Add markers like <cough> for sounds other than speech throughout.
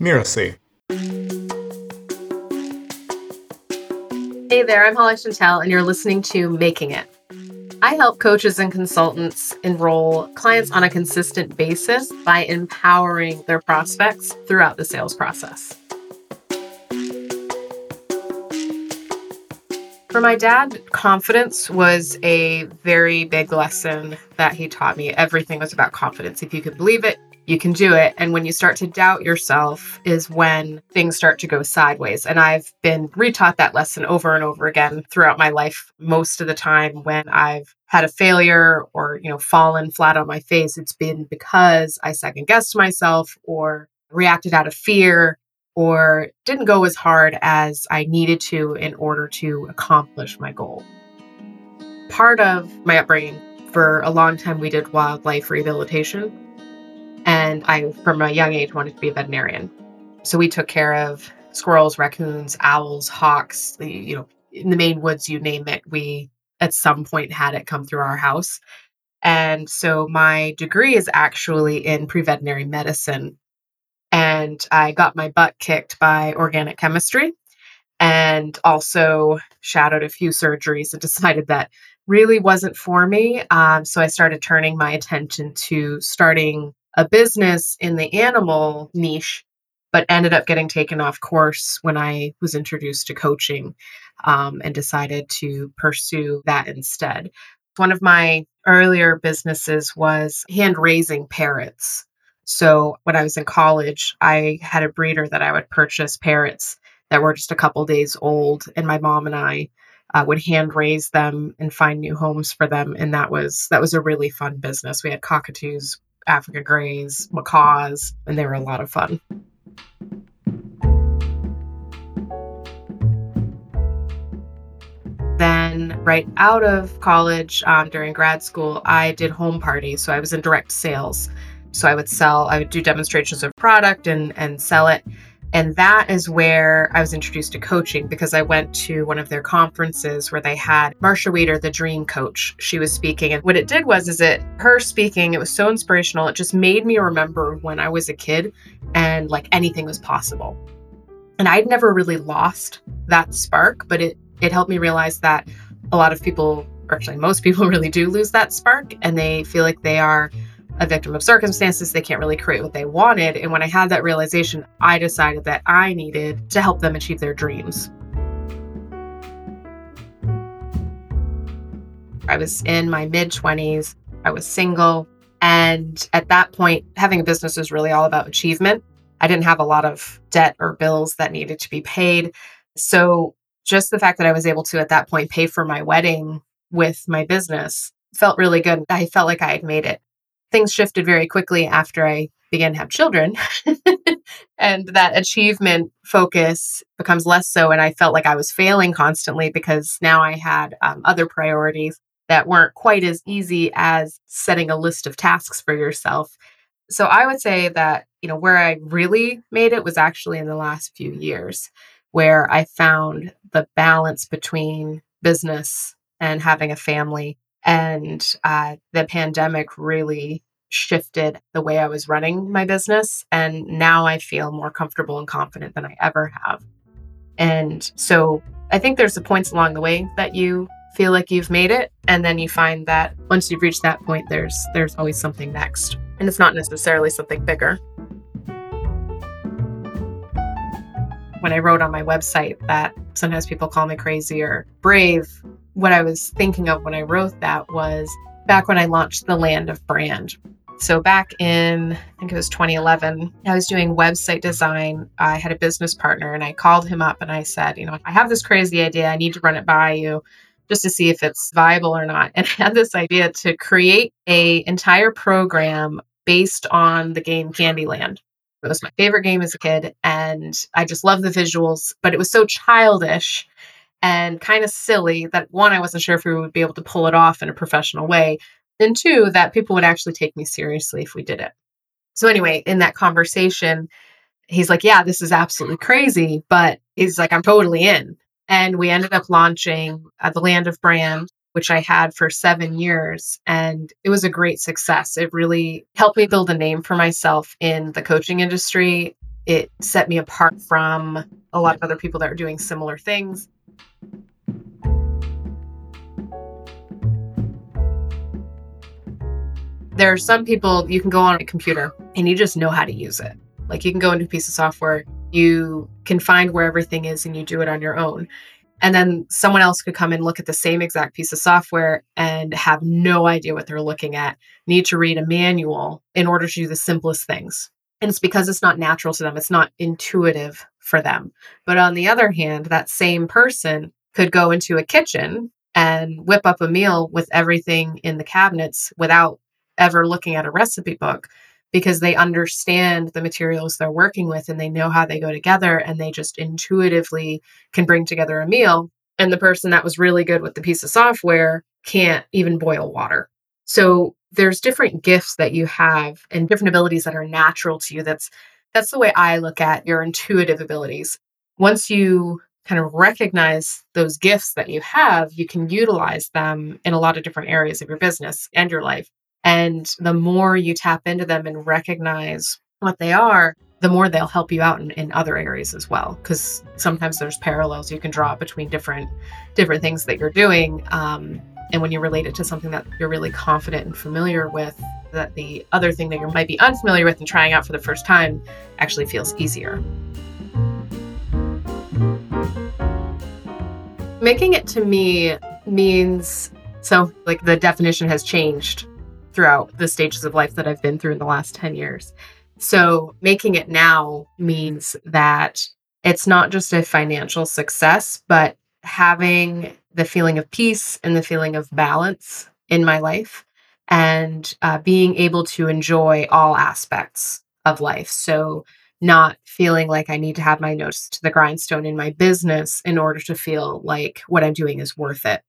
Mirasee. Hey there, I'm Holly Chantal, and you're listening to Making It. I help coaches and consultants enroll clients on a consistent basis by empowering their prospects throughout the sales process. For my dad, confidence was a very big lesson that he taught me. Everything was about confidence. If you could believe it, you can do it. And when you start to doubt yourself, is when things start to go sideways. And I've been retaught that lesson over and over again throughout my life. Most of the time, when I've had a failure or, you know, fallen flat on my face, it's been because I second guessed myself or reacted out of fear or didn't go as hard as I needed to in order to accomplish my goal. Part of my upbringing, for a long time, we did wildlife rehabilitation and I, from a young age, wanted to be a veterinarian. So we took care of squirrels, raccoons, owls, hawks, you know, in the Maine woods, you name it. We at some point had it come through our house. And so my degree is actually in pre veterinary medicine. And I got my butt kicked by organic chemistry and also shadowed a few surgeries and <laughs> decided that really wasn't for me. Um, so I started turning my attention to starting a business in the animal niche, but ended up getting taken off course when I was introduced to coaching um, and decided to pursue that instead. One of my earlier businesses was hand raising parrots. So when I was in college, I had a breeder that I would purchase parrots that were just a couple days old, and my mom and I uh, would hand raise them and find new homes for them, and that was that was a really fun business. We had cockatoos, African greys, macaws, and they were a lot of fun. Then, right out of college um, during grad school, I did home parties. So I was in direct sales. So I would sell, I would do demonstrations of product and, and sell it. And that is where I was introduced to coaching because I went to one of their conferences where they had Marcia Wieder, the dream coach. She was speaking. And what it did was, is it her speaking, it was so inspirational. It just made me remember when I was a kid and like anything was possible. And I'd never really lost that spark, but it, it helped me realize that a lot of people, or actually most people <laughs> really do lose that spark and they feel like they are a victim of circumstances. They can't really create what they wanted. And when I had that realization, I decided that I needed to help them achieve their dreams. I was in my mid 20s, I was single. And at that point, having a business was really all about achievement. I didn't have a lot of debt or bills that needed to be paid. So, just the fact that I was able to, at that point, pay for my wedding with my business felt really good. I felt like I had made it things shifted very quickly after I began to have children. <laughs> and that achievement focus becomes less so. And I felt like I was failing constantly because now I had um, other priorities that weren't quite as easy as setting a list of tasks for yourself. So I would say that, you know, where I really made it was actually in the last few years, where I found the balance between business and having a family and uh, the pandemic really shifted the way I was running my business. And now I feel more comfortable and confident than I ever have. And so I think there's the points along the way that you feel like you've made it and then you find that once you've reached that point there's there's always something next and it's not necessarily something bigger when i wrote on my website that sometimes people call me crazy or brave what I was thinking of when I wrote that was back when I launched the Land of Brand. So back in, I think it was 2011, I was doing website design. I had a business partner and I called him up and I said, you know, I have this crazy idea. I need to run it by you just to see if it's viable or not. And <laughs> I had this idea to create a entire program based on the game Candyland. It was my favorite game as a kid and I just love the visuals, but it was so childish and kind of silly that one, I wasn't sure if we would be able to pull it off in a professional way. And two, that people would actually take me seriously if we did it. So, anyway, in that conversation, he's like, Yeah, this is absolutely crazy, but he's like, I'm totally in. And we ended up launching uh, the Land of Brand, which I had for seven years. And it was a great success. It really helped me build a name for myself in the coaching industry It set me apart from a lot of other people that are doing similar things. There are some people you can go on a computer and you just know how to use it. Like you can go into a piece of software, you can find where everything is and you do it on your own. And then someone else could come and look at the same exact piece of software and have no idea what they're looking at, need to read a manual in order to do the simplest things. And it's because it's not natural to them, it's not intuitive for them. But on the other hand, that same person could go into a kitchen and whip up a meal with everything in the cabinets without ever looking at a recipe book because they understand the materials they're working with and they know how they go together and they just intuitively can bring together a meal. And the person that was really good with the piece of software can't even boil water. So there's different gifts that you have and different abilities that are natural to you. That's that's the way I look at your intuitive abilities. Once you kind of recognize those gifts that you have, you can utilize them in a lot of different areas of your business and your life. And the more you tap into them and recognize what they are, the more they'll help you out in, in other areas as well. Because sometimes there's parallels you can draw between different different things that you're doing. Um, and when you relate it to something that you're really confident and familiar with, that the other thing that you might be unfamiliar with and trying out for the first time actually feels easier. Making it to me means so, like, the definition has changed throughout the stages of life that I've been through in the last 10 years. So making it now means that it's not just a financial success, but having the feeling of peace and the feeling of balance in my life and uh, being able to enjoy all aspects of life. So, not feeling like I need to have my nose to the grindstone in my business in order to feel like what I'm doing is worth it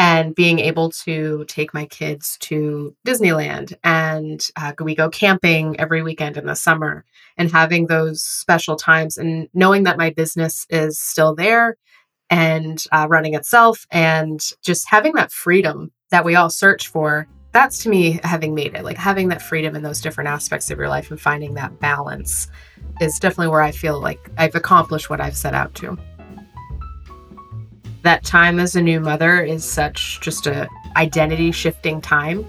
and being able to take my kids to Disneyland and uh, we go camping every weekend in the summer and having those special times and knowing that my business is still there and uh, running itself and just having that freedom that we all search for that's to me having made it. Like having that freedom in those different aspects of your life and finding that balance is definitely where i feel like i've accomplished what i've set out to that time as a new mother is such just a identity shifting time.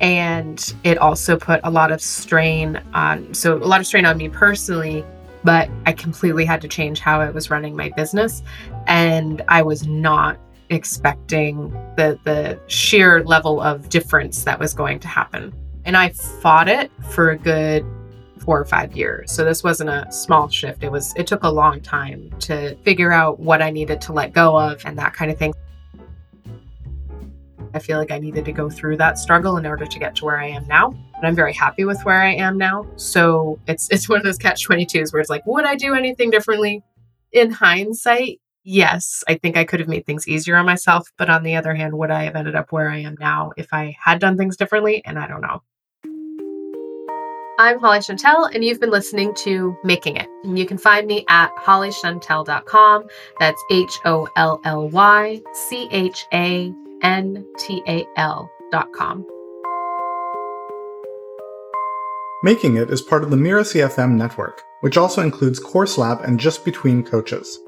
And it also put a lot of strain on so a lot of strain on me personally but i completely had to change how i was running my business. And i was not expecting the the sheer level of difference that was going to happen. And i fought it for a good four or five years. So this wasn't a small shift. It was it took a long time to figure out what I needed to let go of and that kind of thing. I feel like I needed to go through that struggle in order to get to where I am now. And I'm very happy with where I am now. So it's it's one of those catch 22s where it's like, would I do anything differently? In hindsight, yes, I think I could have made things easier on myself. But on the other hand, would I have ended up where I am now if I had done things differently? And I don't know. I'm Holly Chantal, and you've been listening to Making It. And you can find me at hollychantal.com. That's H O L L Y C H A N T A L.com. Making It is part of the Mirasee FM network, which also includes Course Lab and Just Between Coaches.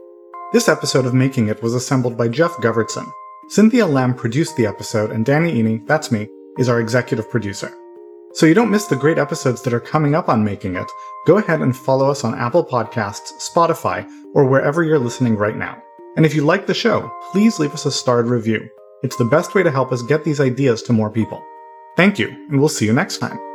This episode of Making It was assembled by Jeff Govertson. Cynthia Lamb produced the episode, and Danny Iny, that's me, is our executive producer. So you don't miss the great episodes that are coming up on Making It, go ahead and follow us on Apple Podcasts, Spotify, or wherever you're listening right now. And if you like the show, please leave us a starred review. It's the best way to help us get these ideas to more people. Thank you, and we'll see you next time.